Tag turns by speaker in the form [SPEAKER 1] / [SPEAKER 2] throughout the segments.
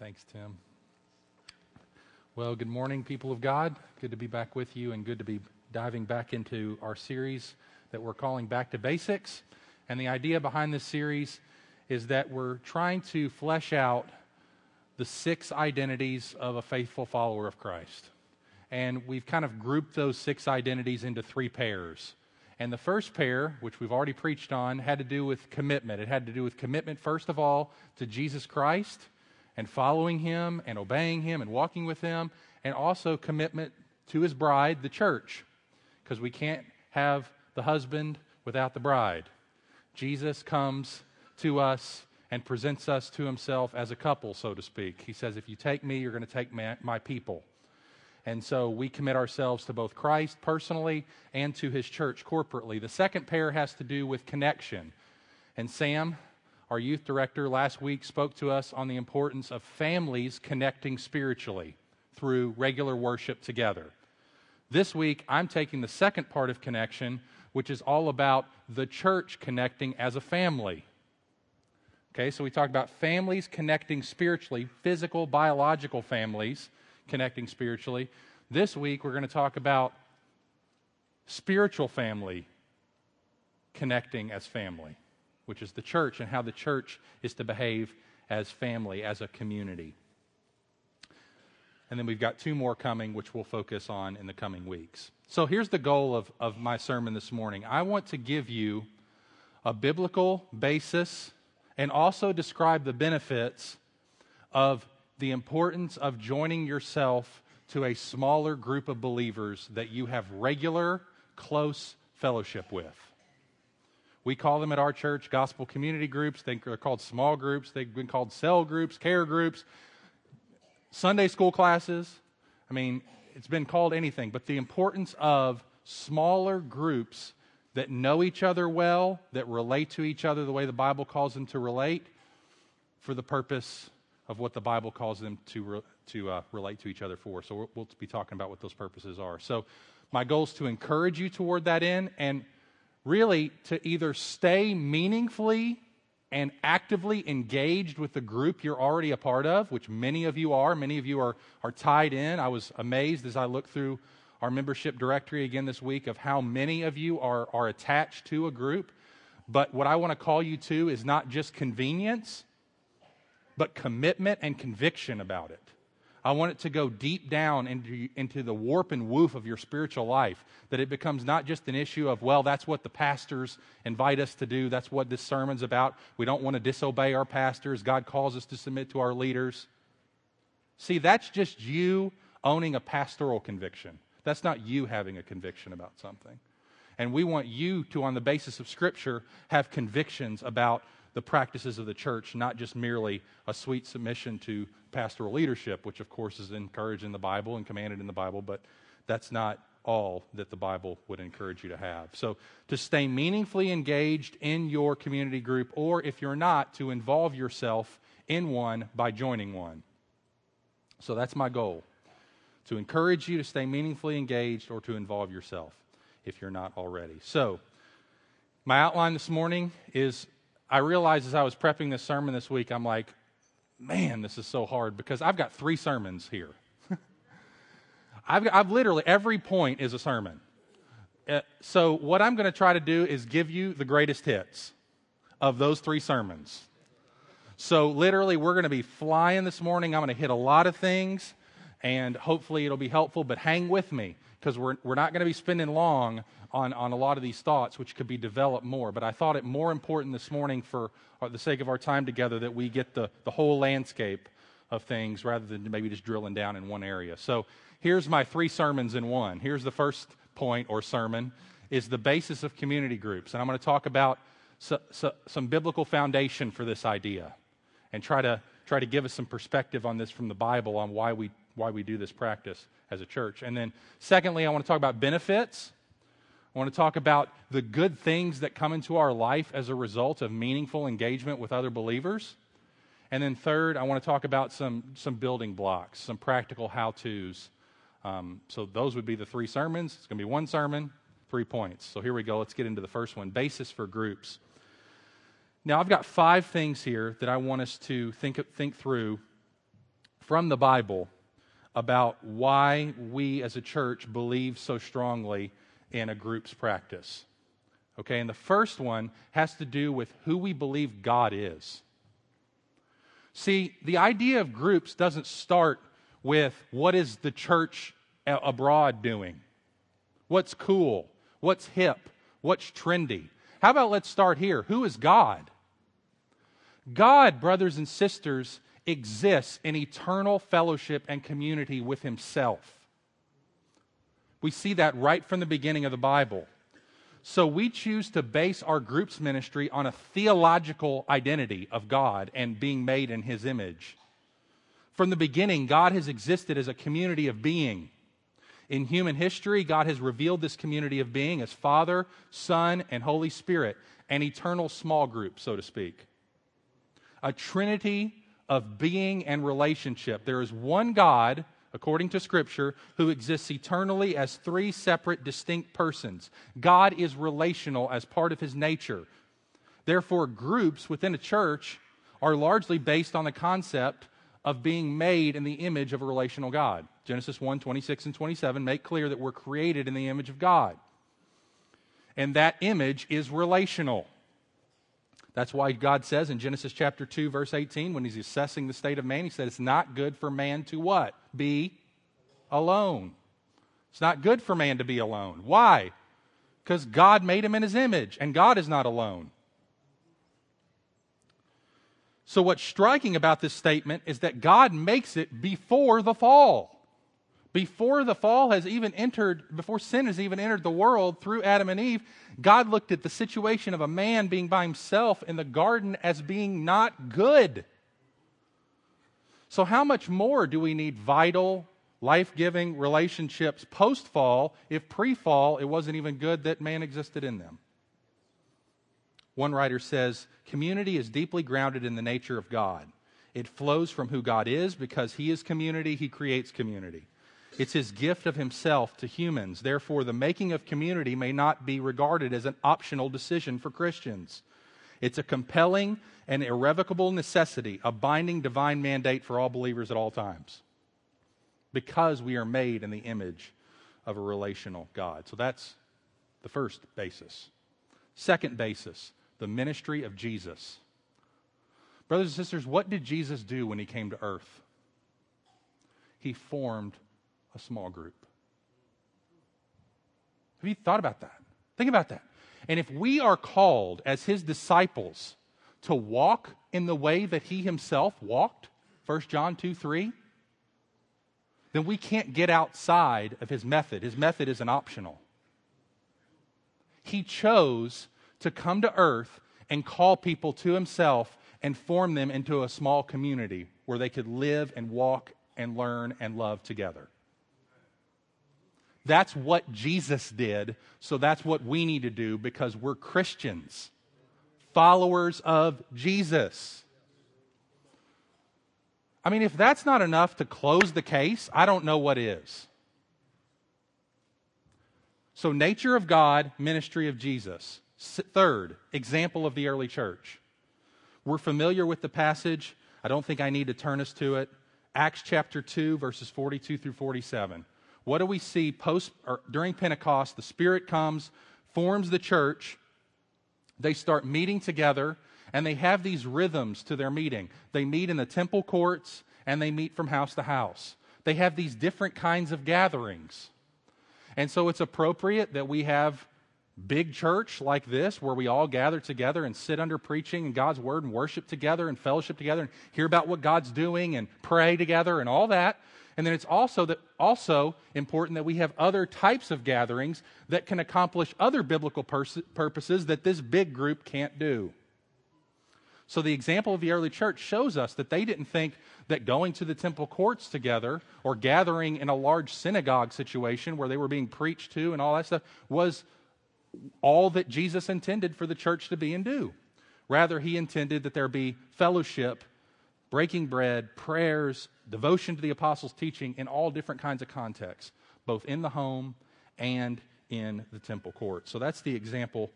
[SPEAKER 1] Thanks, Tim. Well, good morning, people of God. Good to be back with you and good to be diving back into our series that we're calling Back to Basics. And the idea behind this series is that we're trying to flesh out the six identities of a faithful follower of Christ. And we've kind of grouped those six identities into three pairs. And the first pair, which we've already preached on, had to do with commitment. It had to do with commitment, first of all, to Jesus Christ and following him and obeying him and walking with him, and also commitment to his bride, the church, because we can't have the husband without the bride. Jesus comes to us and presents us to himself as a couple, so to speak. He says, If you take me, you're going to take my, my people. And so we commit ourselves to both Christ personally and to his church corporately. The second pair has to do with connection. And Sam, our youth director, last week spoke to us on the importance of families connecting spiritually through regular worship together. This week, I'm taking the second part of connection, which is all about the church connecting as a family. Okay, so we talked about families connecting spiritually, physical, biological families connecting spiritually. This week, we're going to talk about spiritual family connecting as family which is the church, and how the church is to behave as family, as a community. And then we've got two more coming, which we'll focus on in the coming weeks. So here's the goal of, of my sermon this morning I want to give you a biblical basis and also describe the benefits of the importance of joining yourself to a smaller group of believers that you have regular, close fellowship with. We call them at our church gospel community groups. They're called small groups. They've been called cell groups, care groups, Sunday school classes. I mean, it's been called anything. But the importance of smaller groups that know each other well, that relate to each other the way the Bible calls them to relate, for the purpose of what the Bible calls them to, re- to uh, relate to each other for. So we'll, we'll be talking about what those purposes are. So my goal is to encourage you toward that end and really to either stay meaningfully and actively engaged with the group you're already a part of, which many of you are. Many of you are, are tied in. I was amazed as I looked through our membership directory again this week of how many of you are, are attached to a group. But what I want to call you to is not just convenience, but commitment and conviction about it. I want it to go deep down into, into the warp and woof of your spiritual life. That it becomes not just an issue of, well, that's what the pastors invite us to do. That's what this sermon's about. We don't want to disobey our pastors. God calls us to submit to our leaders. See, that's just you owning a pastoral conviction. That's not you having a conviction about something. And we want you to, on the basis of Scripture, have convictions about the practices of the church, not just merely a sweet submission to pastoral leadership, which of course is encouraged in the Bible and commanded in the Bible, but that's not all that the Bible would encourage you to have. So, to stay meaningfully engaged in your community group, or if you're not, to involve yourself in one by joining one. So, that's my goal to encourage you to stay meaningfully engaged or to involve yourself if you're not already. So, my outline this morning is I realized as I was prepping this sermon this week, I'm like, man, this is so hard because I've got three sermons here. I've, I've literally, every point is a sermon. Uh, so, what I'm going to try to do is give you the greatest hits of those three sermons. So, literally, we're going to be flying this morning. I'm going to hit a lot of things, and hopefully, it'll be helpful. But hang with me because we're, we're not going to be spending long on, on a lot of these thoughts, which could be developed more. But I thought it more important this morning, for uh, the sake of our time together, that we get the, the whole landscape of things rather than maybe just drilling down in one area. So here's my three sermons in one. Here's the first point or sermon is the basis of community groups. And I'm going to talk about so, so, some biblical foundation for this idea and try to, try to give us some perspective on this from the Bible on why we, why we do this practice as a church. And then, secondly, I want to talk about benefits I want to talk about the good things that come into our life as a result of meaningful engagement with other believers. And then, third, I want to talk about some, some building blocks, some practical how to's. Um, so, those would be the three sermons. It's going to be one sermon, three points. So, here we go. Let's get into the first one basis for groups. Now, I've got five things here that I want us to think, think through from the Bible about why we as a church believe so strongly in a group's practice. Okay, and the first one has to do with who we believe God is. See, the idea of groups doesn't start with what is the church abroad doing? What's cool? What's hip? What's trendy? How about let's start here? Who is God? God, brothers and sisters, exists in eternal fellowship and community with Himself. We see that right from the beginning of the Bible. So we choose to base our group's ministry on a theological identity of God and being made in His image. From the beginning, God has existed as a community of being. In human history, God has revealed this community of being as Father, Son, and Holy Spirit, an eternal small group, so to speak. A trinity of being and relationship. There is one God, according to Scripture, who exists eternally as three separate, distinct persons. God is relational as part of his nature. Therefore, groups within a church are largely based on the concept of being made in the image of a relational God. Genesis 1 26 and 27 make clear that we're created in the image of God. And that image is relational. That's why God says in Genesis chapter 2, verse 18, when he's assessing the state of man, he said, It's not good for man to what? Be alone. It's not good for man to be alone. Why? Because God made him in his image, and God is not alone. So, what's striking about this statement is that God makes it before the fall. Before the fall has even entered, before sin has even entered the world through Adam and Eve, God looked at the situation of a man being by himself in the garden as being not good. So, how much more do we need vital, life giving relationships post fall if pre fall it wasn't even good that man existed in them? One writer says community is deeply grounded in the nature of God. It flows from who God is because He is community, He creates community. It's His gift of Himself to humans. Therefore, the making of community may not be regarded as an optional decision for Christians. It's a compelling and irrevocable necessity, a binding divine mandate for all believers at all times because we are made in the image of a relational God. So that's the first basis. Second basis the ministry of Jesus. Brothers and sisters, what did Jesus do when he came to earth? He formed a small group. Have you thought about that? Think about that. And if we are called as his disciples to walk in the way that he himself walked, 1 John 2 3, then we can't get outside of his method. His method is an optional. He chose to come to earth and call people to himself and form them into a small community where they could live and walk and learn and love together. That's what Jesus did, so that's what we need to do because we're Christians, followers of Jesus. I mean, if that's not enough to close the case, I don't know what is. So, nature of God, ministry of Jesus. Third, example of the early church. We're familiar with the passage. I don't think I need to turn us to it. Acts chapter 2, verses 42 through 47. What do we see post or during Pentecost? The Spirit comes, forms the church. They start meeting together, and they have these rhythms to their meeting. They meet in the temple courts, and they meet from house to house. They have these different kinds of gatherings. And so it's appropriate that we have big church like this where we all gather together and sit under preaching and God's word and worship together and fellowship together and hear about what God's doing and pray together and all that. And then it's also that also important that we have other types of gatherings that can accomplish other biblical pers- purposes that this big group can't do. So the example of the early church shows us that they didn't think that going to the temple courts together or gathering in a large synagogue situation where they were being preached to and all that stuff was all that Jesus intended for the church to be and do. Rather, he intended that there be fellowship, breaking bread, prayers, devotion to the apostles' teaching in all different kinds of contexts, both in the home and in the temple court. So that's the example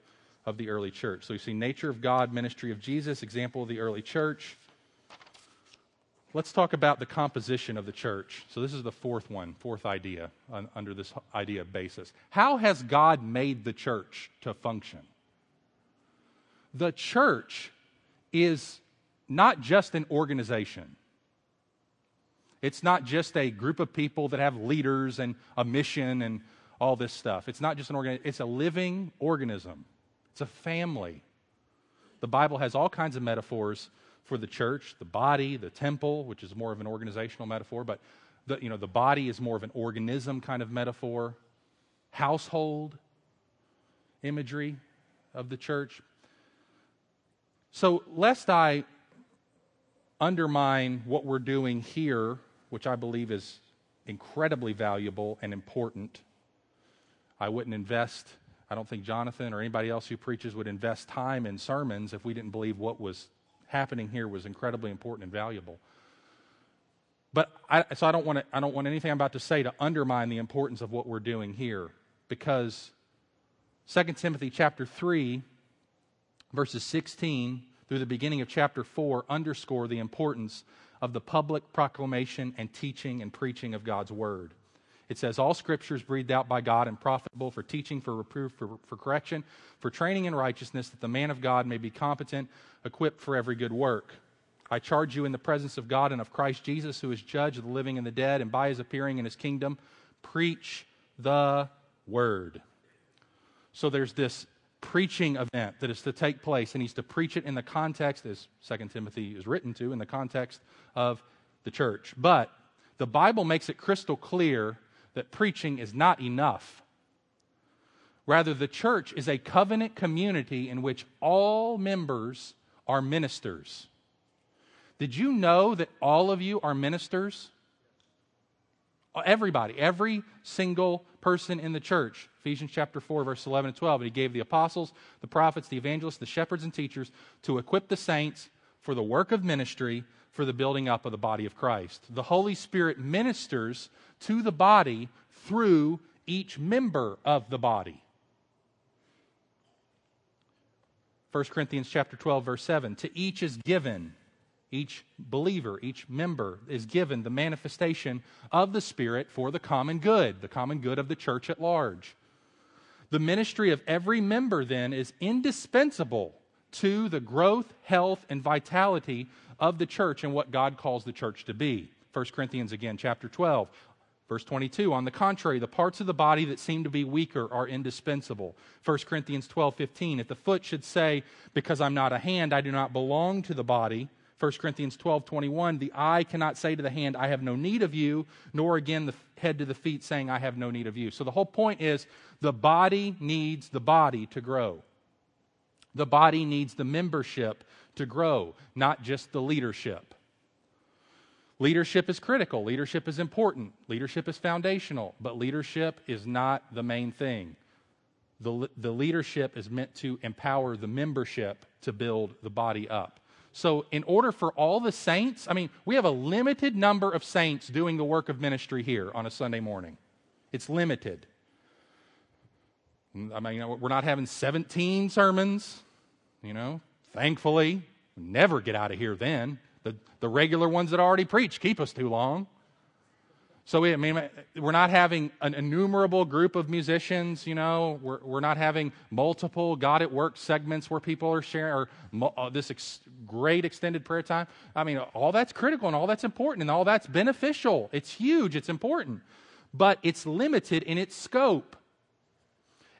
[SPEAKER 1] of the early church. So you see nature of God, ministry of Jesus, example of the early church. let's talk about the composition of the church. So, this is the fourth one, fourth idea under this idea of basis. How has God made the church to function? The church is not just an organization. It's not just a group of people that have leaders and a mission and all this stuff. It's not just an organ, it's a living organism. It's a family. The Bible has all kinds of metaphors for the church, the body, the temple, which is more of an organizational metaphor, but the, you know, the body is more of an organism kind of metaphor. Household imagery of the church. So, lest I undermine what we're doing here, which I believe is incredibly valuable and important, I wouldn't invest, I don't think Jonathan or anybody else who preaches would invest time in sermons if we didn't believe what was happening here was incredibly important and valuable. But I, so I don't want to, I don't want anything I'm about to say to undermine the importance of what we're doing here because 2 Timothy chapter 3 verses 16 through the beginning of chapter 4 underscore the importance of the public proclamation and teaching and preaching of God's word. It says, All scriptures breathed out by God and profitable for teaching, for reproof, for, for correction, for training in righteousness, that the man of God may be competent, equipped for every good work. I charge you in the presence of God and of Christ Jesus, who is judge of the living and the dead, and by his appearing in his kingdom, preach the word. So there's this preaching event that is to take place, and he's to preach it in the context, as 2 Timothy is written to, in the context of the church. But the Bible makes it crystal clear that preaching is not enough. Rather, the church is a covenant community in which all members are ministers. Did you know that all of you are ministers? Everybody, every single person in the church. Ephesians chapter 4, verse 11 and 12. And he gave the apostles, the prophets, the evangelists, the shepherds, and teachers to equip the saints for the work of ministry for the building up of the body of Christ. The Holy Spirit ministers to the body through each member of the body. 1 Corinthians chapter 12 verse 7 to each is given each believer each member is given the manifestation of the spirit for the common good the common good of the church at large the ministry of every member then is indispensable to the growth health and vitality of the church and what God calls the church to be 1 Corinthians again chapter 12 Verse 22, on the contrary, the parts of the body that seem to be weaker are indispensable. 1 Corinthians 12, 15, if the foot should say, because I'm not a hand, I do not belong to the body. 1 Corinthians 12, 21, the eye cannot say to the hand, I have no need of you, nor again the head to the feet saying, I have no need of you. So the whole point is the body needs the body to grow. The body needs the membership to grow, not just the leadership. Leadership is critical, leadership is important, leadership is foundational, but leadership is not the main thing. The, the leadership is meant to empower the membership to build the body up. So, in order for all the saints, I mean, we have a limited number of saints doing the work of ministry here on a Sunday morning. It's limited. I mean, we're not having 17 sermons, you know, thankfully. Never get out of here then. The, the regular ones that already preach keep us too long. So, we, I mean, we're not having an innumerable group of musicians, you know. We're, we're not having multiple God at work segments where people are sharing, or uh, this ex- great extended prayer time. I mean, all that's critical and all that's important and all that's beneficial. It's huge, it's important. But it's limited in its scope.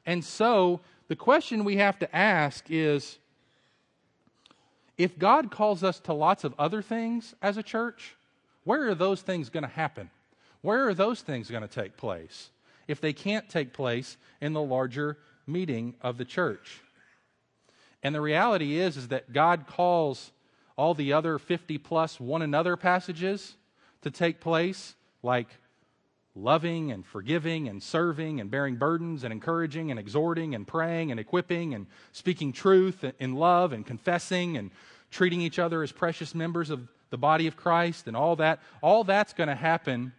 [SPEAKER 1] And so, the question we have to ask is if God calls us to lots of other things as a church, where are those things going to happen? Where are those things going to take place if they can't take place in the larger meeting of the church? And the reality is is that God calls all the other 50 plus one another passages to take place like loving and forgiving and serving and bearing burdens and encouraging and exhorting and praying and equipping and speaking truth in love and confessing and treating each other as precious members of the body of Christ and all that. All that's going to happen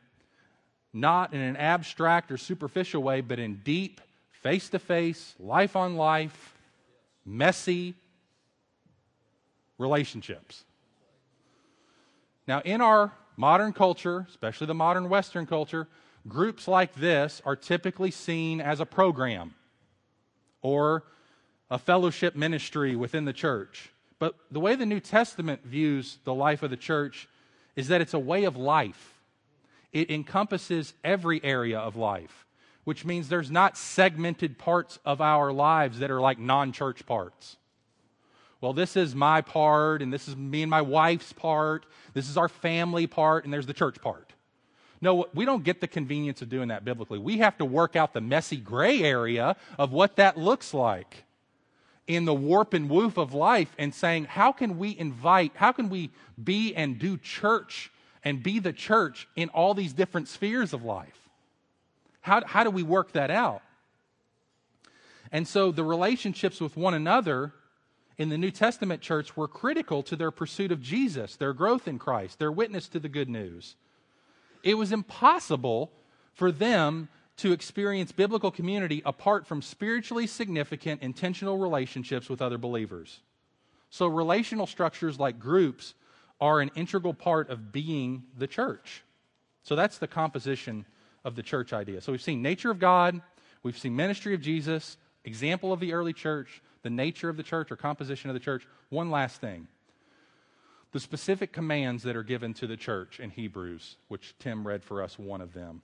[SPEAKER 1] not in an abstract or superficial way, but in deep, face to face, life on life, messy relationships. Now, in our modern culture, especially the modern Western culture, groups like this are typically seen as a program or a fellowship ministry within the church. But the way the New Testament views the life of the church is that it's a way of life. It encompasses every area of life, which means there's not segmented parts of our lives that are like non church parts. Well, this is my part, and this is me and my wife's part, this is our family part, and there's the church part. No, we don't get the convenience of doing that biblically. We have to work out the messy gray area of what that looks like in the warp and woof of life and saying, how can we invite, how can we be and do church and be the church in all these different spheres of life? How, how do we work that out? And so the relationships with one another in the New Testament church were critical to their pursuit of Jesus, their growth in Christ, their witness to the good news. It was impossible for them to experience biblical community apart from spiritually significant, intentional relationships with other believers. So, relational structures like groups are an integral part of being the church. So, that's the composition of the church idea. So, we've seen nature of God, we've seen ministry of Jesus, example of the early church, the nature of the church or composition of the church. One last thing the specific commands that are given to the church in Hebrews, which Tim read for us, one of them.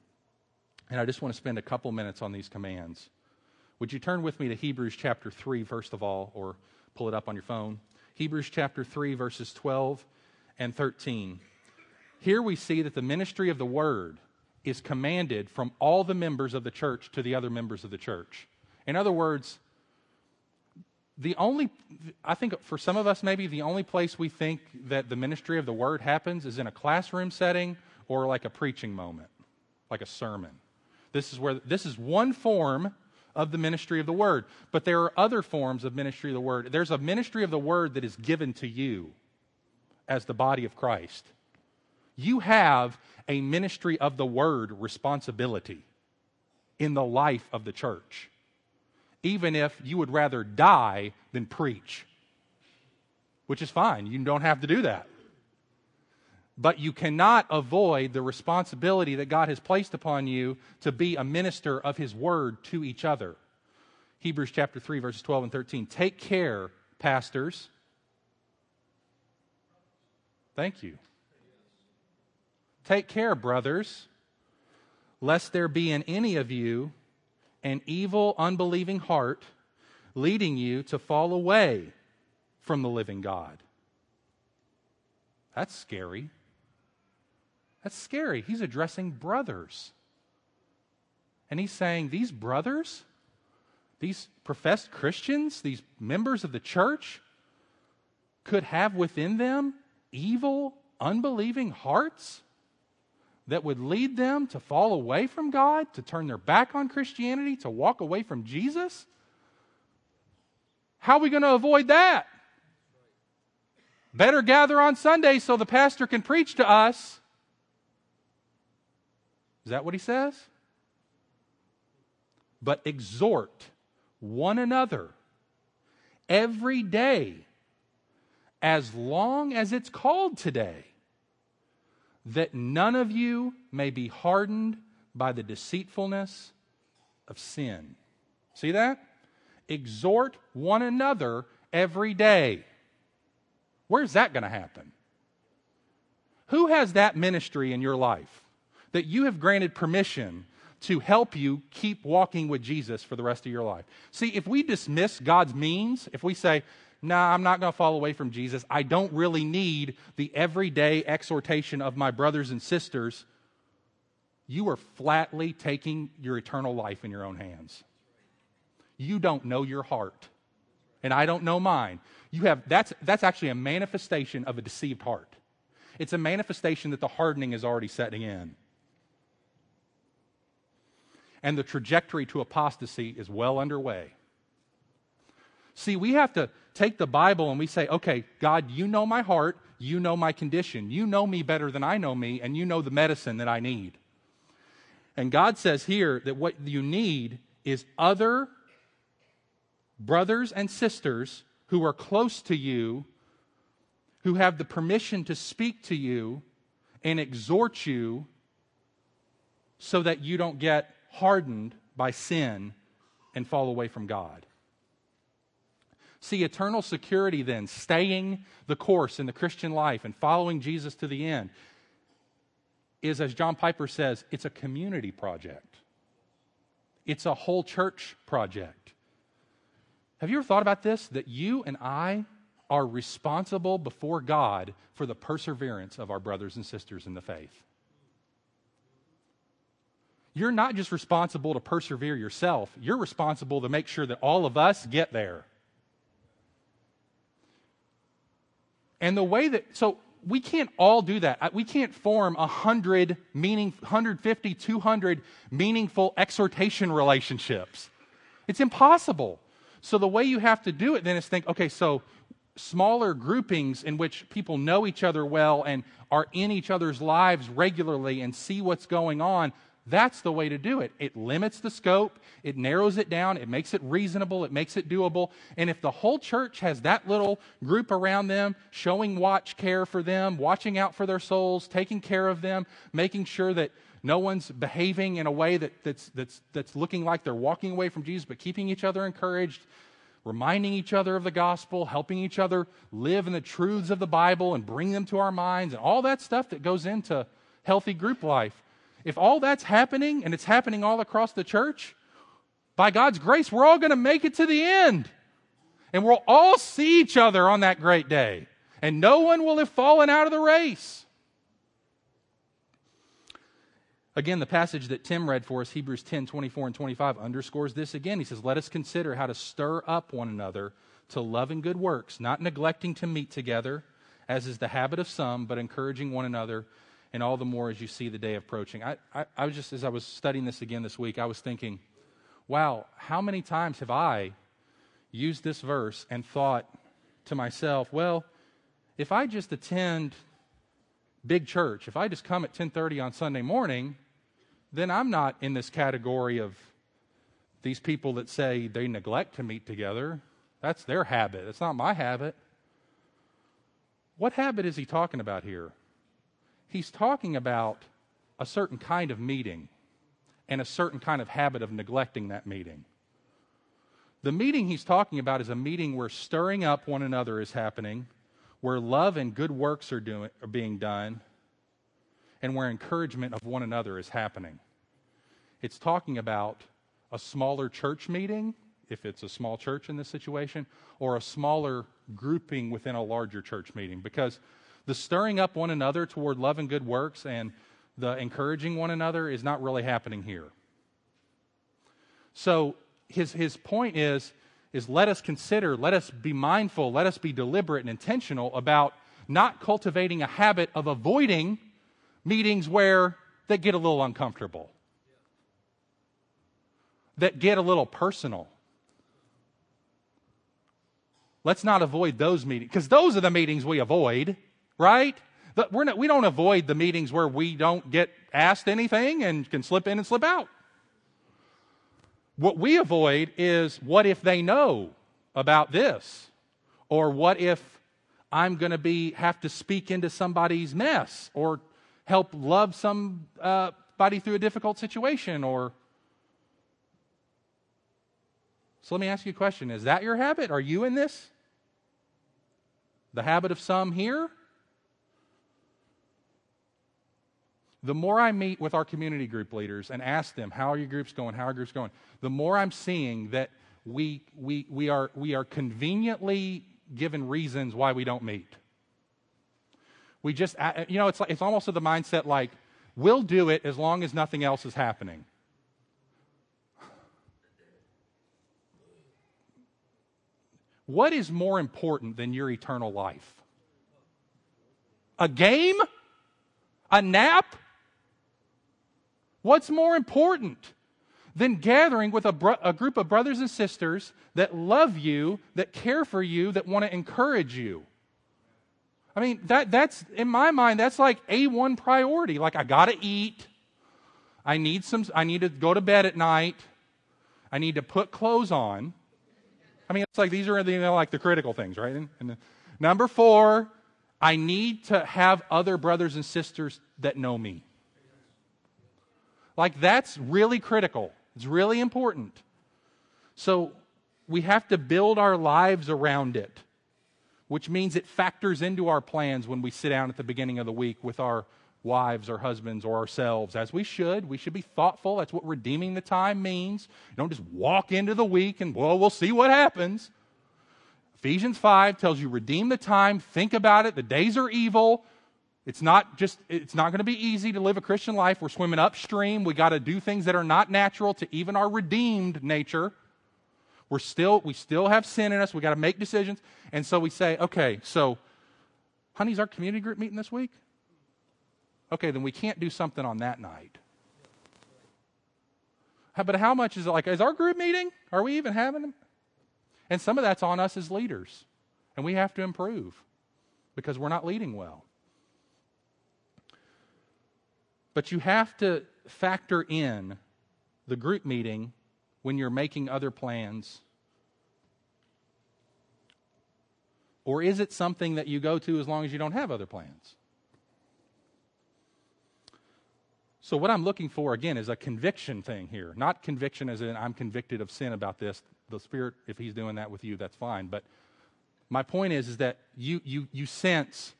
[SPEAKER 1] And I just want to spend a couple minutes on these commands. Would you turn with me to Hebrews chapter 3, first of all, or pull it up on your phone? Hebrews chapter 3, verses 12 and 13. Here we see that the ministry of the word is commanded from all the members of the church to the other members of the church. In other words, the only, I think for some of us, maybe the only place we think that the ministry of the word happens is in a classroom setting or like a preaching moment, like a sermon. This is where this is one form of the ministry of the word, but there are other forms of ministry of the word. There's a ministry of the word that is given to you as the body of Christ. You have a ministry of the word responsibility in the life of the church, even if you would rather die than preach, which is fine. You don't have to do that but you cannot avoid the responsibility that God has placed upon you to be a minister of His word to each other. Hebrews chapter 3, verses 12 and 13. Take care, pastors. Thank you. Take care, brothers, lest there be in any of you an evil, unbelieving heart leading you to fall away from the living God. That's scary. That's scary. He's addressing brothers. And he's saying, These brothers, these professed Christians, these members of the church, could have within them evil, unbelieving hearts that would lead them to fall away from God, to turn their back on Christianity, to walk away from Jesus? How are we going to avoid that? Better gather on Sunday so the pastor can preach to us is that what he says? But exhort one another every day, as long as it's called today, that none of you may be hardened by the deceitfulness of sin. See that? Exhort one another every day. Where's that going to happen? Who has that ministry in your life? that you have granted permission to help you keep walking with Jesus for the rest of your life. See, if we dismiss God's means, if we say, nah, I'm not going to fall away from Jesus, I don't really need the everyday exhortation of my brothers and sisters, you are flatly taking your eternal life in your own hands. You don't know your heart, and I don't know mine. You have, that's, that's actually a manifestation of a deceived heart. It's a manifestation that the hardening is already setting in and the trajectory to apostasy is well underway. See, we have to take the Bible and we say, okay, God, you know my heart, you know my condition, you know me better than I know me, and you know the medicine that I need. And God says here that what you need is other brothers and sisters who are close to you, who have the permission to speak to you and exhort you so that you don't get hardened by sin and fall away from God. See, eternal security then, staying the course in the Christian life and following Jesus to the end, is, as John Piper says, it's a community project. It's a whole church project. Have you ever thought about this? That you and I are responsible before God for the perseverance of our brothers and sisters in the faith. You're not just responsible to persevere yourself, you're responsible to make sure that all of us get there. And the way that, so we can't all do that. Uh, we can't form 100 meaning, 150, 200 meaningful exhortation relationships. It's impossible. So the way you have to do it then is think, okay, so smaller groupings in which people know each other well and are in each other's lives regularly and see what's going on, that's the way to do it. It limits the scope, it narrows it down, it makes it reasonable, it makes it doable. And if the whole church has that little group around them, showing watch care for them, watching out for their souls, taking care of them, making sure that no one's behaving in a way that, that's, that's, that's looking like they're walking away from Jesus, but keeping each other encouraged, reminding each other of the gospel, helping each other live in the truths of the Bible and bring them to our minds, and all that stuff that goes into healthy group life. If all that's happening and it's happening all across the church, by God's grace, we're all going to make it to the end. And we'll all see each other on that great day. And no one will have fallen out of the race. Again, the passage that Tim read for us, Hebrews 10 24 and 25, underscores this again. He says, Let us consider how to stir up one another to love and good works, not neglecting to meet together, as is the habit of some, but encouraging one another, and all the more as you see the day approaching. I, I, I was just, as I was studying this again this week, I was thinking, wow, how many times have I used this verse and thought to myself, well, if I just attend big church, if I just come at 10:30 on Sunday morning, then I'm not in this category of these people that say they neglect to meet together. That's their habit. It's not my habit. What habit is he talking about here? He's talking about a certain kind of meeting and a certain kind of habit of neglecting that meeting. The meeting he's talking about is a meeting where stirring up one another is happening, where love and good works are, doing, are being done, and where encouragement of one another is happening. It's talking about a smaller church meeting, if it's a small church in this situation, or a smaller grouping within a larger church meeting. Because the stirring up one another toward love and good works and the encouraging one another is not really happening here. So his, his point is, is let us consider, let us be mindful, let us be deliberate and intentional about not cultivating a habit of avoiding meetings where that get a little uncomfortable, that get a little personal. Let's not avoid those meetings because those are the meetings we avoid, right? We're not, we don't avoid the meetings where we don't get asked anything and can slip in and slip out. What we avoid is what if they know about this? Or what if I'm going to be have to speak into somebody's mess or help love somebody uh, through a difficult situation or so let me ask you a question is that your habit are you in this the habit of some here the more I meet with our community group leaders and ask them, how are your groups going? How are groups going? The more I'm seeing that we, we, we, are, we are conveniently given reasons why we don't meet. We just, uh, you know, it's, like, it's almost to the mindset like, we'll do it as long as nothing else is happening. What is more important than your eternal life? A game? A nap? What's more important than gathering with a, bro- a group of brothers and sisters that love you, that care for you, that want to encourage you? I mean, that, that's, in my mind, that's like A1 priority. Like, I got to eat. I need some, I need to go to bed at night. I need to put clothes on. I mean, it's like these are the, you know, like the critical things, right? And, and number four, I need to have other brothers and sisters that know me. Like, that's really critical. It's really important. So, we have to build our lives around it, which means it factors into our plans when we sit down at the beginning of the week with our wives or husbands or ourselves, as we should. We should be thoughtful. That's what redeeming the time means. Don't just walk into the week and, well, we'll see what happens. Ephesians 5 tells you redeem the time, think about it. The days are evil. It's not just it's not going to be easy to live a Christian life. We're swimming upstream. We got to do things that are not natural to even our redeemed nature. We're still we still have sin in us. We got to make decisions. And so we say, okay, so honey's our community group meeting this week? Okay, then we can't do something on that night. But how much is it like? Is our group meeting? Are we even having them? And some of that's on us as leaders. And we have to improve because we're not leading well. But you have to factor in the group meeting when you're making other plans. Or is it something that you go to as long as you don't have other plans? So, what I'm looking for, again, is a conviction thing here. Not conviction as in I'm convicted of sin about this. The Spirit, if He's doing that with you, that's fine. But my point is, is that you, you, you sense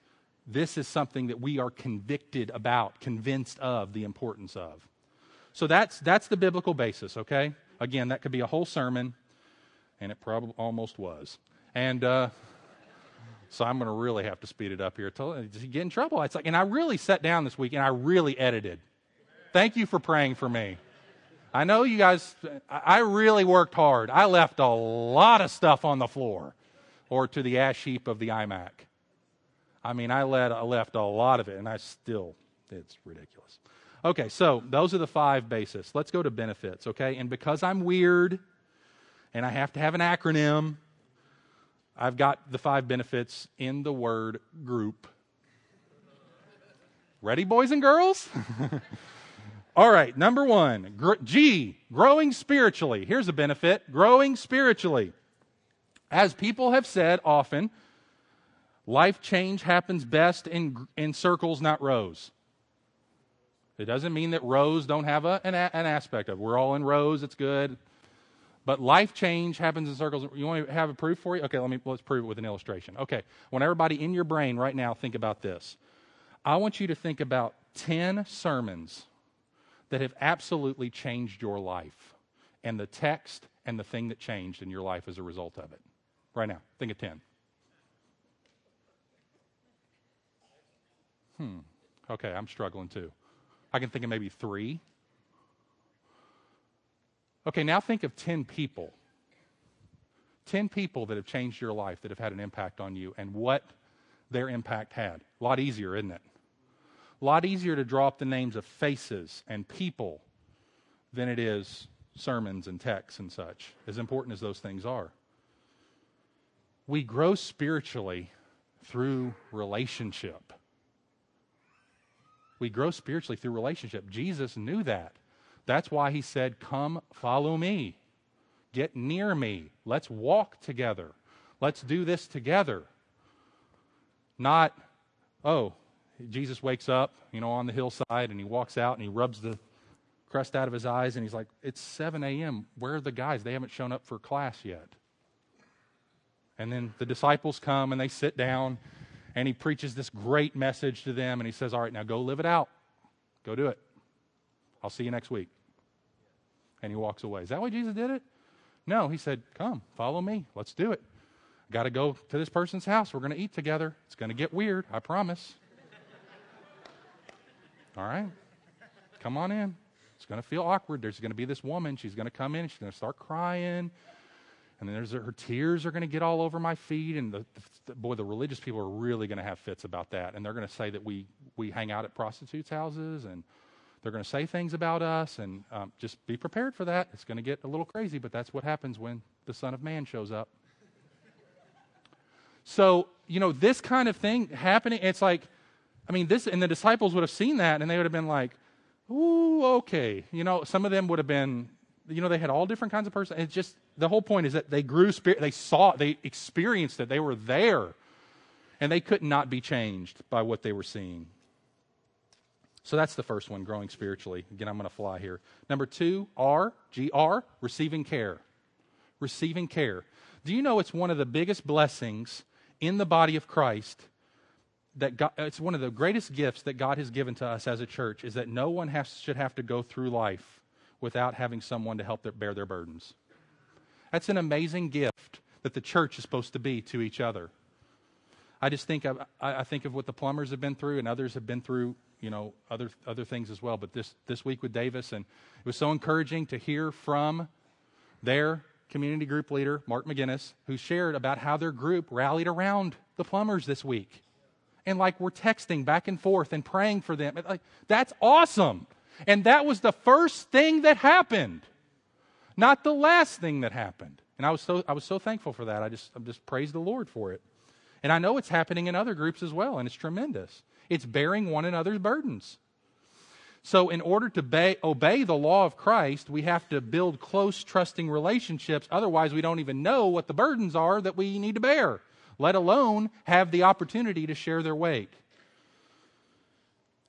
[SPEAKER 1] this is something that we are convicted about, convinced of the importance of. So that's, that's the biblical basis, okay? Again, that could be a whole sermon, and it probably almost was. And uh, so I'm going to really have to speed it up here. To get in trouble. It's like, and I really sat down this week and I really edited. Thank you for praying for me. I know you guys, I really worked hard. I left a lot of stuff on the floor or to the ash heap of the iMac. I mean, I, let, I left a lot of it, and I still, it's ridiculous. Okay, so those are the five bases. Let's go to benefits, okay? And because I'm weird and I have to have an acronym, I've got the five benefits in the word group. Ready, boys and girls? All right, number one, G, growing spiritually. Here's a benefit growing spiritually. As people have said often, life change happens best in, in circles, not rows. It doesn't mean that rows don't have a, an, an aspect of it. We're all in rows, it's good. But life change happens in circles. You want to have a proof for you? Okay, let me let's prove it with an illustration. Okay, want everybody in your brain right now think about this. I want you to think about 10 sermons that have absolutely changed your life and the text and the thing that changed in your life as a result of it. Right now, think of 10. Hmm. Okay, I'm struggling too. I can think of maybe three. Okay, now think of 10 people. 10 people that have changed your life, that have had an impact on you, and what their impact had. A lot easier, isn't it? A lot easier to draw up the names of faces and people than it is sermons and texts and such, as important as those things are. We grow spiritually through relationship. We grow spiritually through relationship. Jesus knew that. That's why he said, Come, follow me. Get near me. Let's walk together. Let's do this together. Not, oh, Jesus wakes up, you know, on the hillside and he walks out and he rubs the crust out of his eyes and he's like, It's 7 a.m. Where are the guys? They haven't shown up for class yet. And then the disciples come and they sit down and he preaches this great message to them and he says, All right, now go live it out. Go do it. I'll see you next week. And he walks away. Is that why Jesus did it? No, he said, Come, follow me. Let's do it. Got to go to this person's house. We're going to eat together. It's going to get weird, I promise. All right? Come on in. It's going to feel awkward. There's going to be this woman. She's going to come in. She's going to start crying. And then there's her tears are going to get all over my feet. And the, the, boy, the religious people are really going to have fits about that. And they're going to say that we, we hang out at prostitutes' houses. And they're going to say things about us. And um, just be prepared for that. It's going to get a little crazy, but that's what happens when the Son of Man shows up. So, you know, this kind of thing happening, it's like, I mean, this, and the disciples would have seen that and they would have been like, ooh, okay. You know, some of them would have been, you know, they had all different kinds of persons. It's just, the whole point is that they grew spirit, they saw, they experienced it, they were there. And they could not be changed by what they were seeing. So that's the first one, growing spiritually. Again, I'm going to fly here. Number two, R, G R, receiving care. Receiving care. Do you know it's one of the biggest blessings in the body of Christ that God, it's one of the greatest gifts that God has given to us as a church is that no one has, should have to go through life without having someone to help their, bear their burdens. That's an amazing gift that the church is supposed to be to each other. I just think of, I think of what the plumbers have been through, and others have been through, you know, other other things as well. But this this week with Davis, and it was so encouraging to hear from their community group leader, Mark McGinnis, who shared about how their group rallied around the plumbers this week. And like we're texting back and forth and praying for them. Like, that's awesome. And that was the first thing that happened, not the last thing that happened. And I was so, I was so thankful for that. I just, I just praise the Lord for it. And I know it's happening in other groups as well, and it's tremendous. It's bearing one another's burdens. So, in order to obey, obey the law of Christ, we have to build close, trusting relationships. Otherwise, we don't even know what the burdens are that we need to bear, let alone have the opportunity to share their weight.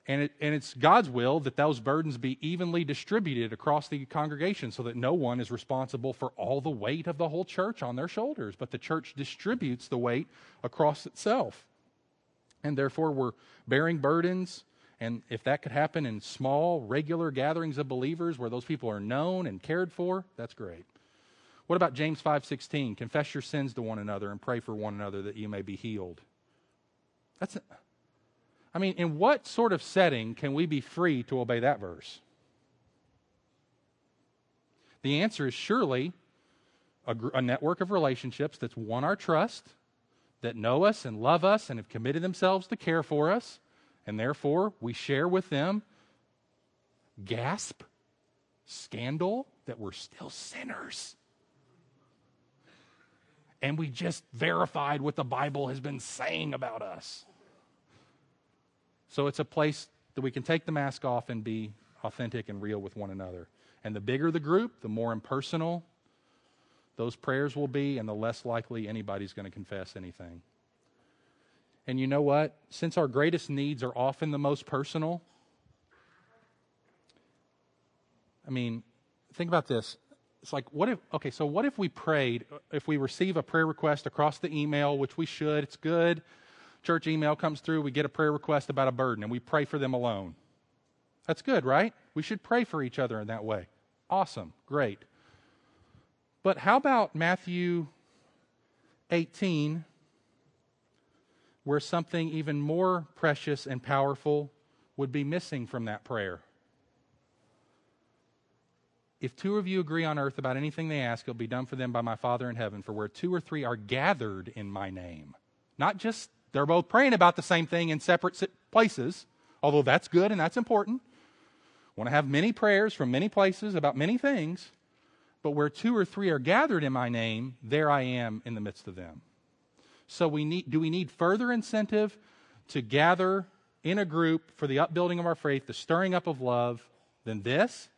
[SPEAKER 1] And, it, and it's God's will that those burdens be evenly distributed across the congregation so that no one is responsible for all the weight of the whole church on their shoulders, but the church distributes the weight across itself. And therefore, we're bearing burdens and if that could happen in small, regular gatherings of believers where those people are known and cared for, that's great. What about James 5:16? Confess your sins to one another and pray for one another that you may be healed. That's I mean, in what sort of setting can we be free to obey that verse? The answer is surely a, a, network of relationships that's won our trust, that know us and love us and have committed themselves to care for us, and therefore, we share with them gasp, scandal that we're still sinners. And we just verified what the Bible has been saying about us. So it's a place that we can take the mask off and be authentic and real with one another. And the bigger the group, the more impersonal those prayers will be, and the less likely anybody's going to confess anything. And you know what? Since our greatest needs are often the most personal, I mean, think about this. It's like, what if, okay, so what if we prayed, if we receive a prayer request across the email, which we should, it's good. Church email comes through, we get a prayer request about a burden, and we pray for them alone. That's good, right? We should pray for each other in that way. Awesome, great. But how about Matthew 18, where something even more precious and powerful would be missing from that prayer. If two of you agree on earth about anything they ask, it'll be done for them by my Father in heaven. For where two or three are gathered in my name, not just they're both praying about the same thing in separate places, although that's good and that's important. Want to have many prayers from many places about many things, but where two or three are gathered in my name, there I am in the midst of them. So we need, do we need further incentive to gather in a group for the upbuilding of our faith, the stirring up of love, than this?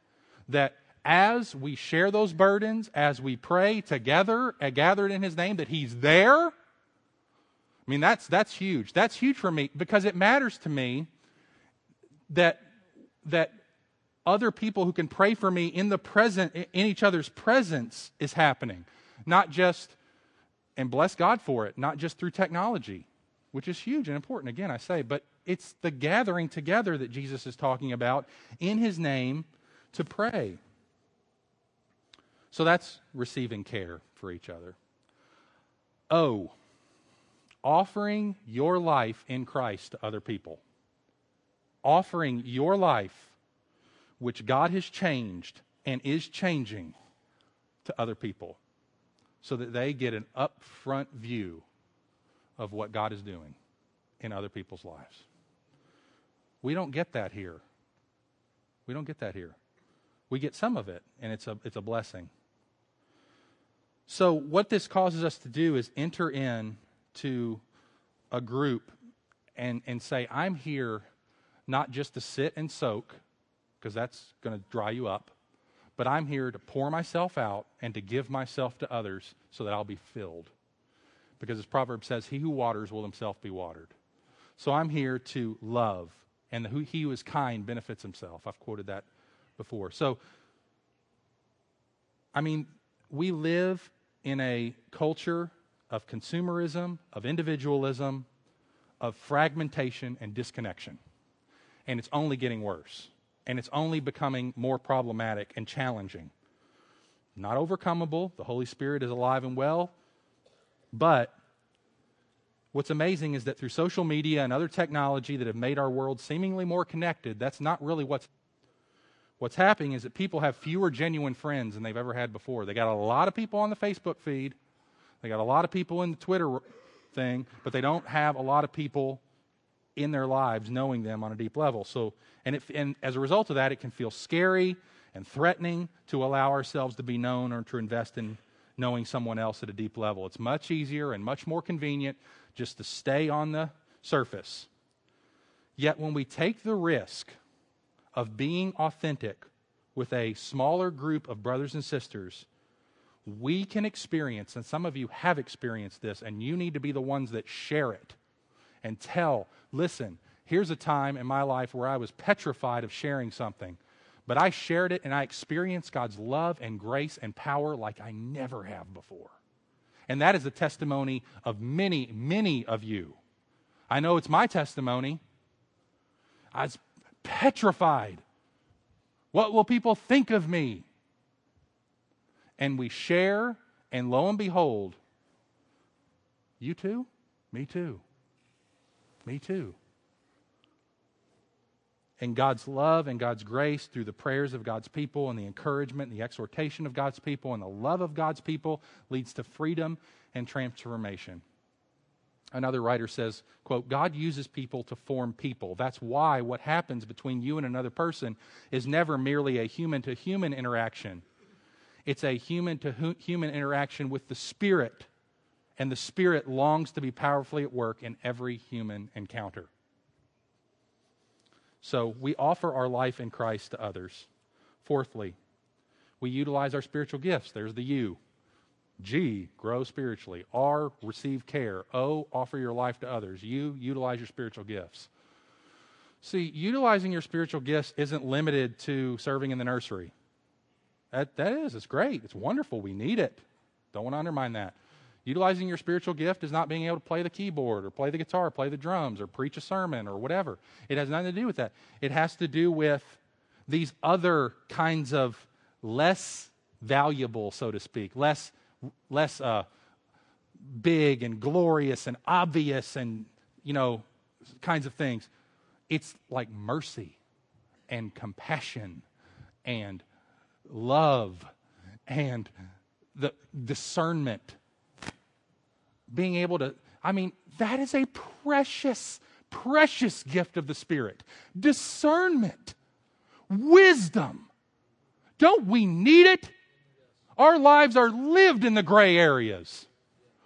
[SPEAKER 1] That as we share those burdens, as we pray together, uh, gathered in His name, that He's there. I mean, that's, that's huge. That's huge for me because it matters to me that, that other people who can pray for me in the present, in each other's presence is happening. Not just and bless God for it, not just through technology, which is huge and important, again, I say, but it's the gathering together that Jesus is talking about in his name to pray. So that's receiving care for each other. O, offering your life in Christ to other people. Offering your life, which God has changed and is changing, to other people so that they get an upfront view of what God is doing in other people's lives. We don't get that here. We don't get that here. We get some of it, and it's a, it's a blessing. So, what this causes us to do is enter in to a group and, and say, I'm here not just to sit and soak, because that's going to dry you up, but I'm here to pour myself out and to give myself to others so that I'll be filled. because as Proverbs says, he who waters will himself be watered. So I'm here to love, and who he who is kind benefits himself. I've quoted that before. So, I mean, we live in a culture of consumerism, of individualism, of fragmentation and disconnection. And it's only getting worse. And it's only becoming more problematic and challenging. Not overcomable. The Holy Spirit is alive and well. But what's amazing is that through social media and other technology that have made our world seemingly more connected, that's not really what's what's happening is that people have fewer genuine friends than they've ever had before. They got a lot of people on the Facebook feed, they got a lot of people in the Twitter thing, but they don't have a lot of people in their lives knowing them on a deep level. So, and, and as a result of that, it can feel scary and threatening to allow ourselves to be known or to invest in knowing someone else at a deep level. It's much easier and much more convenient just to stay on the surface. Yet, when we take the risk of being authentic with a smaller group of brothers and sisters, we can experience, and some of you have experienced this, and you need to be the ones that share it and tell listen, here's a time in my life where I was petrified of sharing something, but I shared it and I experienced God's love and grace and power like I never have before. And that is a testimony of many, many of you. I know it's my testimony. I was petrified. What will people think of me? And we share, and lo and behold, you too? Me too. Me too. And God's love and God's grace through the prayers of God's people and the encouragement and the exhortation of God's people and the love of God's people leads to freedom and transformation. Another writer says, quote, God uses people to form people. That's why what happens between you and another person is never merely a human to human interaction. It's a human to human interaction with the Spirit and the Spirit longs to be powerfully at work in every human encounter. So we offer our life in Christ to others. Fourthly, we utilize our spiritual gifts. There's the U. G, grow spiritually. R, receive care. O, offer your life to others. U, utilize your spiritual gifts. See, utilizing your spiritual gifts isn't limited to serving in the nursery. That, that is, it's great. It's wonderful. We need it. Don't want to undermine that. Utilizing your spiritual gift is not being able to play the keyboard or play the guitar, play the drums, or preach a sermon or whatever. It has nothing to do with that. It has to do with these other kinds of less valuable, so to speak, less, less uh, big and glorious and obvious and, you know, kinds of things. It's like mercy and compassion and love and the discernment being able to, I mean, that is a precious, precious gift of the Spirit. Discernment, wisdom. Don't we need it? Our lives are lived in the gray areas.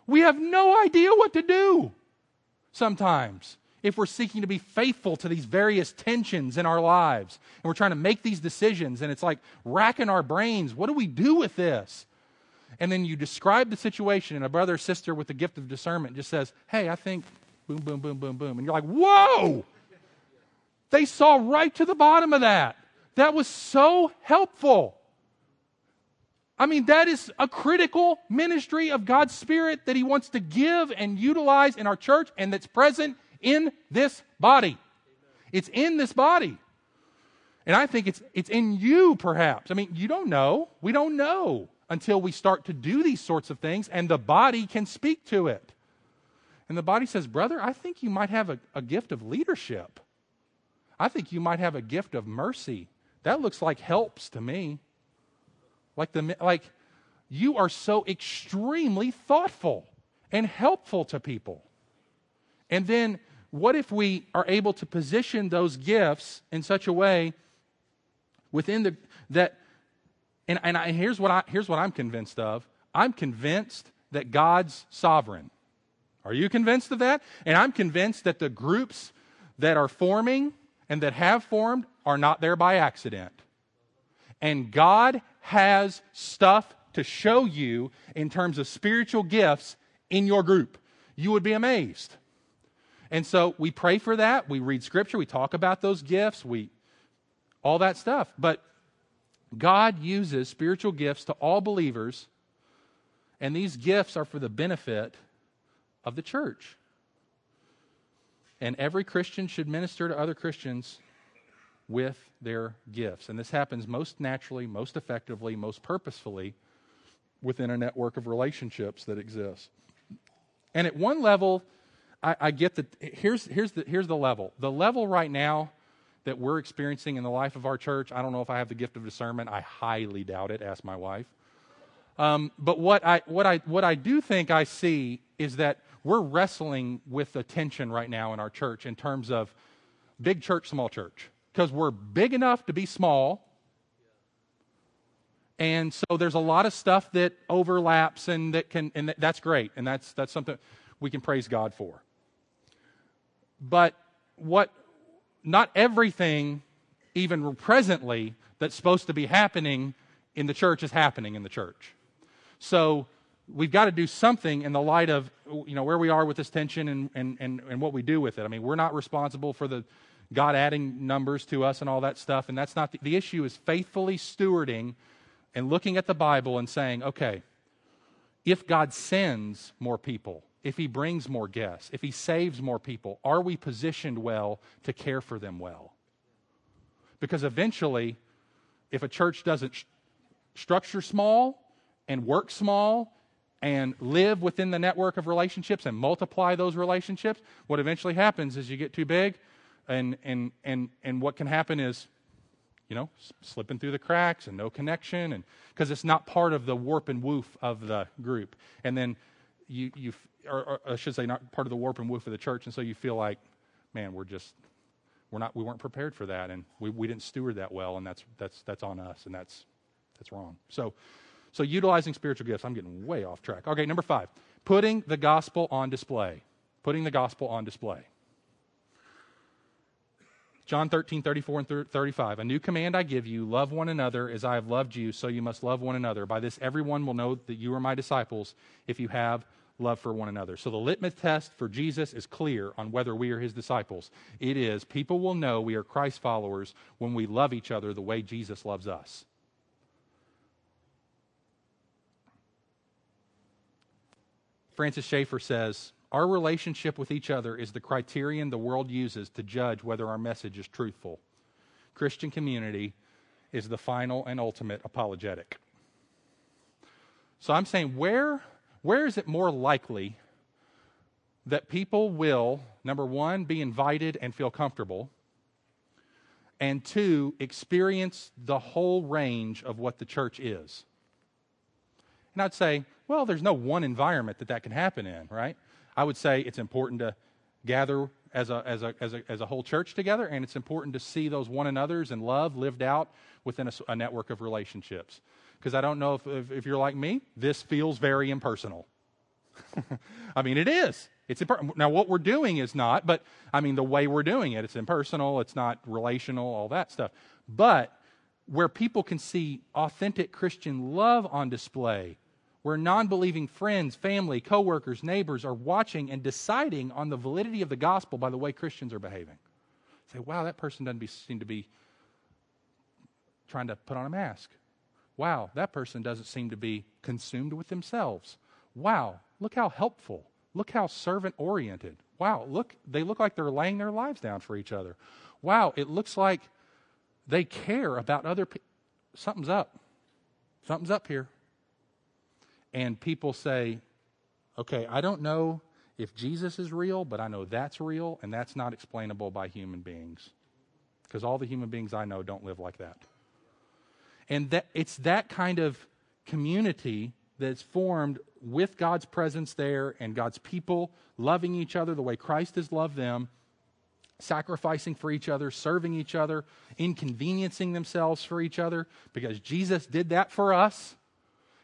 [SPEAKER 1] We have no idea what to do sometimes if we're seeking to be faithful to these various tensions in our lives and we're trying to make these decisions and it's like racking our brains. What do we do with this? and then you describe the situation, and a brother or sister with the gift of discernment just says, Hey, I think boom, boom, boom, boom, boom. And you're like, Whoa! They saw right to the bottom of that. That was so helpful. I mean, that is a critical ministry of God's Spirit that He wants to give and utilize in our church and that's present in this body. It's in this body. And I think it's, it's in you, perhaps. I mean, you don't know. We don't know until we start to do these sorts of things and the body can speak to it. And the body says, Brother, I think you might have a, a gift of leadership. I think you might have a gift of mercy. That looks like helps to me. Like the like you are so extremely thoughtful and helpful to people. And then what if we are able to position those gifts in such a way within the that and, and I, here's, what I, here's what I'm convinced of I'm convinced that God's sovereign. Are you convinced of that? And I'm convinced that the groups that are forming and that have formed are not there by accident. And God has stuff to show you in terms of spiritual gifts in your group. you would be amazed. And so we pray for that. We read scripture. We talk about those gifts. We, all that stuff. But God uses spiritual gifts to all believers, and these gifts are for the benefit of the church. And every Christian should minister to other Christians with their gifts. And this happens most naturally, most effectively, most purposefully within a network of relationships that exists. And at one level, I, I get that here's, here's, the, here's the level. The level right now that we're experiencing in the life of our church, I don't know if I have the gift of discernment. I highly doubt it. Ask my wife. Um, but what I, what, I, what I do think I see is that we're wrestling with the tension right now in our church in terms of big church, small church. Because we're big enough to be small. And so there's a lot of stuff that overlaps and that can, and that's great. And that's, that's something we can praise God for. But what, not everything, even presently, that's supposed to be happening in the church is happening in the church. So we've got to do something in the light of you know where we are with this tension and, and, and, and what we do with it. I mean, we're not responsible for the God adding numbers to us and all that stuff, and that's not the, the issue is faithfully stewarding and looking at the Bible and saying, okay, if God sends more people, if he brings more guests, if he saves more people, are we positioned well to care for them well? Because eventually, if a church doesn't sh- structure small and work small and live within the network of relationships and multiply those relationships, what eventually happens is you get too big, and, and, and, and what can happen is, you know, slipping through the cracks and no connection, and because it's not part of the warp and woof of the group. And then you, you or, or I should say, not part of the warp and woof of the church, and so you feel like, man, we're just, we're not, we weren't prepared for that, and we, we didn't steward that well, and that's, that's, that's on us, and that's, that's wrong. So, so, utilizing spiritual gifts. I'm getting way off track. Okay, number five, putting the gospel on display. Putting the gospel on display. John 13, 34 and 35. A new command I give you love one another as I have loved you, so you must love one another. By this, everyone will know that you are my disciples if you have love for one another. So, the litmus test for Jesus is clear on whether we are his disciples. It is people will know we are Christ followers when we love each other the way Jesus loves us. Francis Schaeffer says, Our relationship with each other is the criterion the world uses to judge whether our message is truthful. Christian community is the final and ultimate apologetic. So I'm saying, where, where is it more likely that people will, number one, be invited and feel comfortable, and two, experience the whole range of what the church is? And I'd say, well, there's no one environment that that can happen in, right? I would say it's important to gather as a, as a, as a, as a whole church together, and it's important to see those one another's and love lived out within a, a network of relationships. Because I don't know if, if, if, you're like me, this feels very impersonal. I mean, it is. It's imper- now what we're doing is not, but I mean the way we're doing it. It's impersonal. It's not relational. All that stuff. But where people can see authentic Christian love on display, where non believing friends, family, coworkers, neighbors are watching and deciding on the validity of the gospel by the way Christians are behaving. Say, wow, that person doesn't be, seem to be trying to put on a mask. Wow, that person doesn't seem to be consumed with themselves. Wow, look how helpful. Look how servant oriented. Wow, look, they look like they're laying their lives down for each other. Wow, it looks like they care about other people. Something's up. Something's up here and people say, okay, I don't know if Jesus is real, but I know that's real, and that's not explainable by human beings. Because all the human beings I know don't live like that. And that, it's that kind of community that's formed with God's presence there and God's people loving each other the way Christ has loved them, sacrificing for each other, serving each other, inconveniencing themselves for each other, because Jesus did that for us.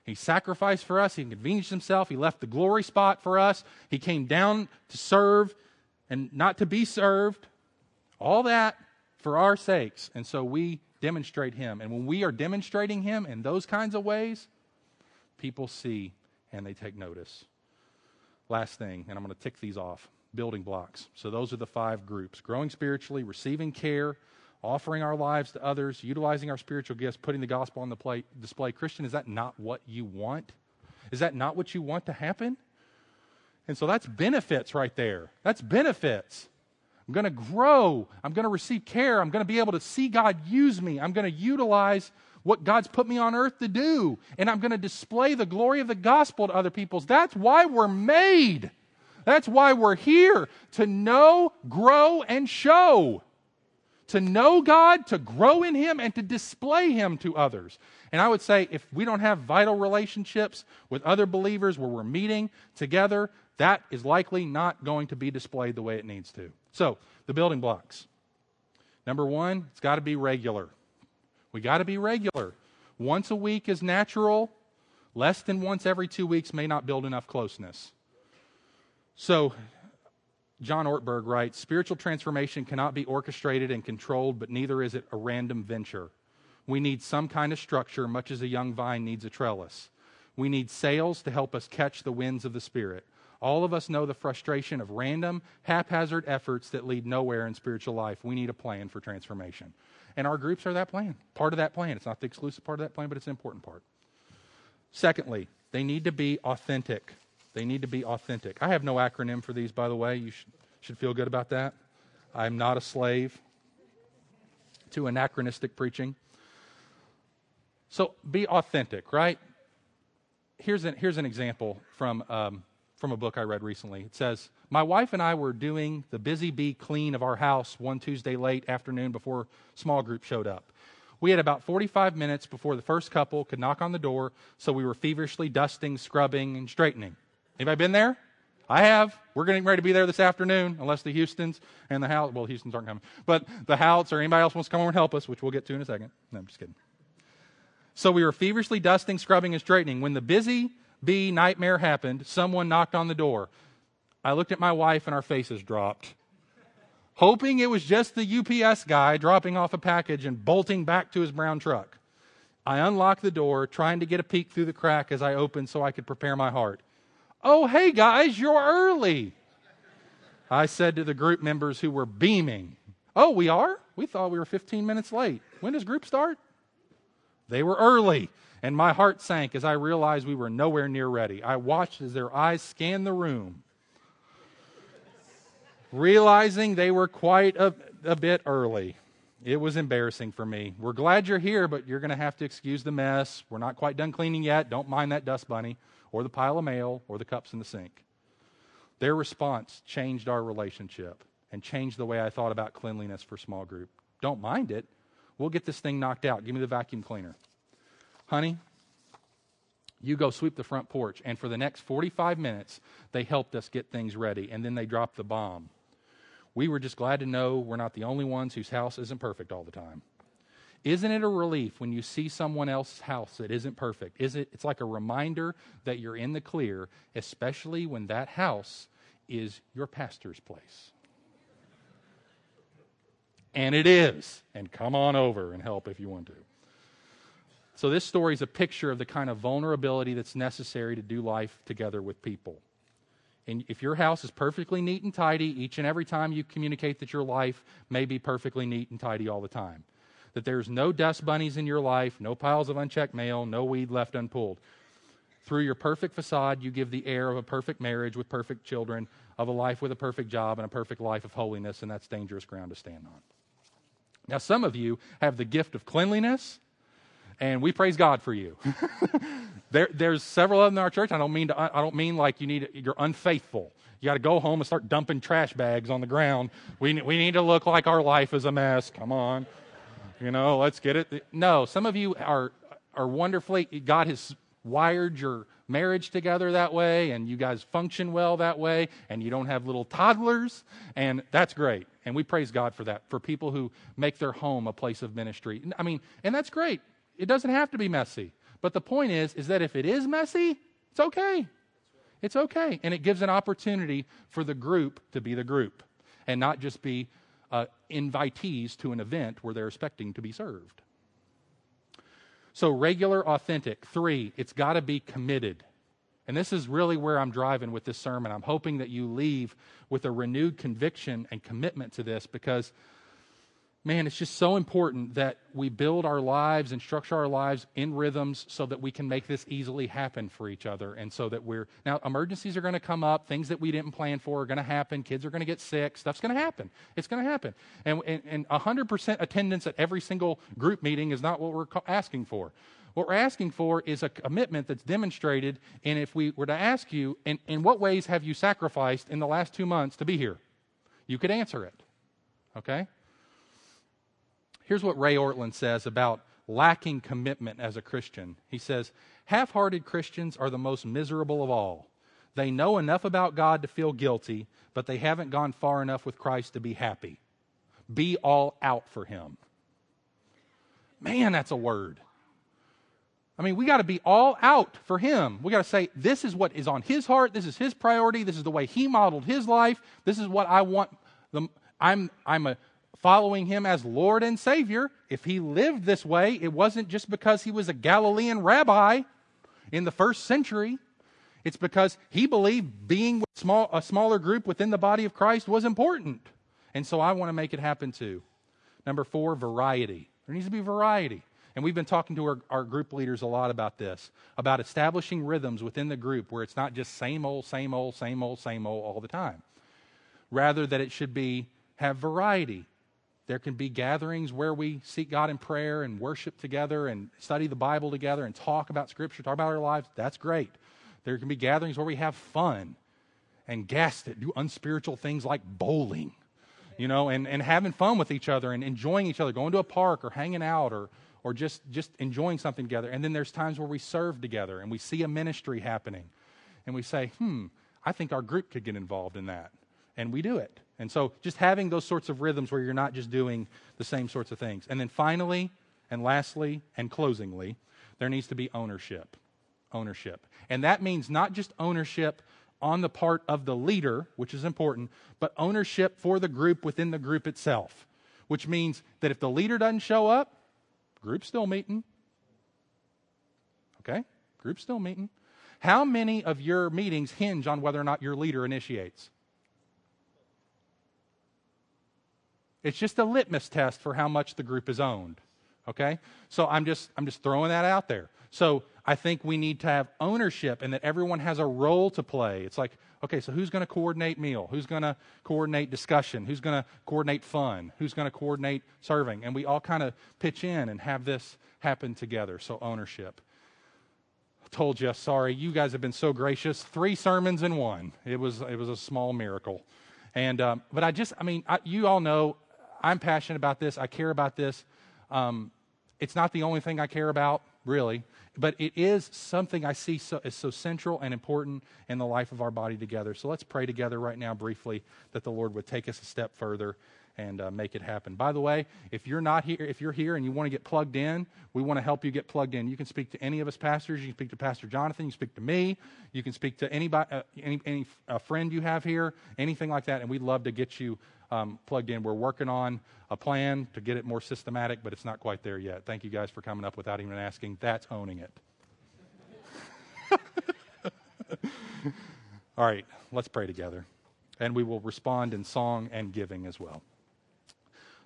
[SPEAKER 1] He sacrificed for us. He inconvenienced himself. He left the glory spot for us. He came down to serve and not to be served. All that for our sakes. And so we demonstrate him. And when we are demonstrating him in those kinds of ways, people see and they take notice. Last thing, and I'm going to tick these off building blocks. So those are the five groups growing spiritually, receiving care, offering our lives to others, utilizing our spiritual gifts, putting the gospel on the play, display. Christian, is that not what you want? Is that not what you want to happen? And so that's benefits right there. That's benefits. I'm going to grow. I'm going to receive care. I'm going to be able to see God use me. I'm going to utilize what God's put me on earth to do. And I'm going to display the glory of the gospel to other people. That's why we're made. That's why we're here to know, grow, and show. To know God, to grow in Him, and to display Him to others. And I would say if we don't have vital relationships with other believers where we're meeting together, that is likely not going to be displayed the way it needs to. So, the building blocks. Number one, it's got to be regular. We got to be regular. Once a week is natural. Less than once every two weeks may not build enough closeness. So, John Ortberg writes Spiritual transformation cannot be orchestrated and controlled, but neither is it a random venture. We need some kind of structure, much as a young vine needs a trellis. We need sails to help us catch the winds of the Spirit. All of us know the frustration of random, haphazard efforts that lead nowhere in spiritual life. We need a plan for transformation. And our groups are that plan, part of that plan. It's not the exclusive part of that plan, but it's an important part. Secondly, they need to be authentic. They need to be authentic. I have no acronym for these, by the way. You should, should feel good about that. I'm not a slave to anachronistic preaching. So be authentic, right? Here's an, here's an example from um, from a book I read recently. It says, My wife and I were doing the busy bee clean of our house one Tuesday late afternoon before small group showed up. We had about 45 minutes before the first couple could knock on the door, so we were feverishly dusting, scrubbing, and straightening. Anybody been there? I have. We're getting ready to be there this afternoon, unless the Houstons and the House, well, Houstons aren't coming, but the Houts or anybody else wants to come over and help us, which we'll get to in a second. No, I'm just kidding. So we were feverishly dusting, scrubbing, and straightening. When the busy B nightmare happened. Someone knocked on the door. I looked at my wife and our faces dropped. Hoping it was just the UPS guy dropping off a package and bolting back to his brown truck. I unlocked the door, trying to get a peek through the crack as I opened so I could prepare my heart. Oh, hey guys, you're early. I said to the group members who were beaming. Oh, we are? We thought we were 15 minutes late. When does group start? They were early and my heart sank as I realized we were nowhere near ready. I watched as their eyes scanned the room, realizing they were quite a, a bit early. It was embarrassing for me. We're glad you're here, but you're going to have to excuse the mess. We're not quite done cleaning yet. Don't mind that dust bunny, or the pile of mail, or the cups in the sink. Their response changed our relationship and changed the way I thought about cleanliness for small group. Don't mind it. We'll get this thing knocked out. Give me the vacuum cleaner honey, you go sweep the front porch. And for the next 45 minutes, they helped us get things ready, and then they dropped the bomb. We were just glad to know we're not the only ones whose house isn't perfect all the time. Isn't it a relief when you see someone else's house that isn't perfect? Is it it's like a reminder that you're in the clear, especially when that house is your pastor's place. And it is. And come on over and help if you want to. So, this story is a picture of the kind of vulnerability that's necessary to do life together with people. And if your house is perfectly neat and tidy each and every time you communicate that your life may be perfectly neat and tidy all the time, that there's no dust bunnies in your life, no piles of unchecked mail, no weed left unpulled. Through your perfect facade, you give the air of a perfect marriage with perfect children, of a life with a perfect job, and a perfect life of holiness, and that's dangerous ground to stand on. Now, some of you have the gift of cleanliness and we praise God for you. there, there's several of them in our church. I don't mean to, I don't mean like you need you're unfaithful. You got to go home and start dumping trash bags on the ground. We we need to look like our life is a mess. Come on, you know, let's get it. No, some of you are are wonderfully. God has wired your marriage together that way, and you guys function well that way, and you don't have little toddlers, and that's great. And we praise God for that. For people who make their home a place of ministry. I mean, and that's great. It doesn't have to be messy. But the point is, is that if it is messy, it's okay. It's okay. And it gives an opportunity for the group to be the group and not just be uh, invitees to an event where they're expecting to be served. So, regular, authentic. Three, it's got to be committed. And this is really where I'm driving with this sermon. I'm hoping that you leave with a renewed conviction and commitment to this because man, it's just so important that we build our lives and structure our lives in rhythms so that we can make this easily happen for each other. And so that we're now, emergencies are going to come up, things that we didn't plan for are going to happen, kids are going to get sick, stuff's going to happen. It's going to happen. And, and, and 100% attendance at every single group meeting is not what we're asking for. What we're asking for is a commitment that's demonstrated. And if we were to ask you, in, in what ways have you sacrificed in the last two months to be here? You could answer it. Okay? Here's what Ray Ortlund says about lacking commitment as a Christian. He says, Half hearted Christians are the most miserable of all. They know enough about God to feel guilty, but they haven't gone far enough with Christ to be happy. Be all out for Him. Man, that's a word. I mean, we got to be all out for Him. We got to say, this is what is on His heart. This is His priority. This is the way He modeled His life. This is what I want. The, I'm, I'm a following him as Lord and Savior, if he lived this way, it wasn't just because he was a Galilean rabbi in the first century. It's because he believed being with small, a smaller group within the body of Christ was important. And so I want to make it happen too. Number four, variety. There needs to be variety. And we've been talking to our, our, group leaders a lot about this, about establishing rhythms within the group where it's not just same old, same old, same old, same old all the time. Rather, that it should be have variety. There can be gatherings where we seek God in prayer and worship together and study the Bible together and talk about Scripture, talk about our lives. That's great. There can be gatherings where we have fun and guests that do unspiritual things like bowling, you know, and, and having fun with each other and enjoying each other, going to a park or hanging out or, or just, just enjoying something together. And then there's times where we serve together and we see a ministry happening and we say, hmm, I think our group could get involved in that. And we do it. And so just having those sorts of rhythms where you're not just doing the same sorts of things. And then finally, and lastly, and closingly, there needs to be ownership. Ownership. And that means not just ownership on the part of the leader, which is important, but ownership for the group within the group itself. Which means that if the leader doesn't show up, group's still meeting. Okay? Group's still meeting. How many of your meetings hinge on whether or not your leader initiates? It's just a litmus test for how much the group is owned. Okay? So I'm just I'm just throwing that out there. So I think we need to have ownership and that everyone has a role to play. It's like, okay, so who's going to coordinate meal? Who's going to coordinate discussion? Who's going to coordinate fun? Who's going to coordinate serving? And we all kind of pitch in and have this happen together. So ownership. I told you, sorry, you guys have been so gracious. Three sermons in one. It was it was a small miracle. And um, but I just, I mean, I, you all know I'm passionate about this. I care about this. Um, it's not the only thing I care about, really, but it is something I see so, as so central and important in the life of our body together. So let's pray together right now, briefly, that the Lord would take us a step further and uh, make it happen. By the way, if you're not here, if you're here and you want to get plugged in, we want to help you get plugged in. You can speak to any of us pastors. You can speak to Pastor Jonathan. You can speak to me. You can speak to anybody, uh, any, any uh, friend you have here, anything like that, and we'd love to get you um, plugged in. We're working on a plan to get it more systematic, but it's not quite there yet. Thank you guys for coming up without even asking. That's owning it. All right, let's pray together. And we will respond in song and giving as well.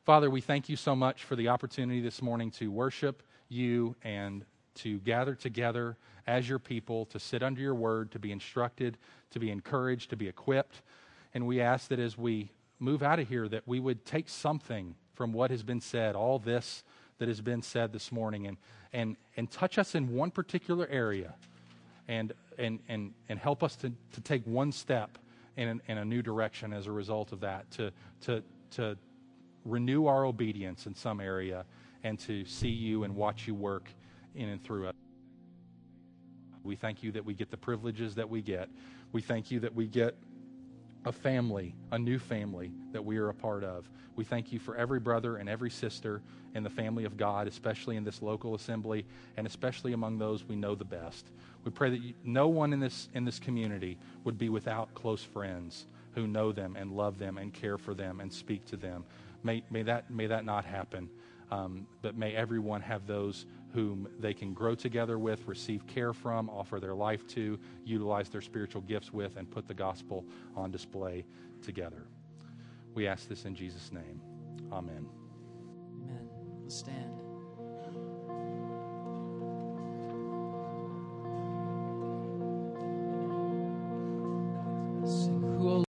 [SPEAKER 1] Father, we thank you so much for the opportunity this morning to worship you and to gather together as your people, to sit under your word, to be instructed, to be encouraged, to be equipped. And we ask that as we move out of here, that we would take something from what has been said, all this that has been said this morning, and, and, and touch us in one particular area and, and, and, and help us to, to take one step in, in a new direction as a result of that, to, to, to renew our obedience in some area and to see you and watch you work in and through us. We thank you that we get the privileges that we get. We thank you that we get a family, a new family that we are a part of. We thank you for every brother and every sister in the family of God, especially in this local assembly and especially among those we know the best. We pray that you, no one in this, in this community would be without close friends who know them and love them and care for them and speak to them. May, may, that, may that not happen. Um, but may everyone have those whom they can grow together with, receive care from, offer their life to, utilize their spiritual gifts with, and put the gospel on display together. We ask this in Jesus' name. Amen.
[SPEAKER 2] Amen. Let's stand.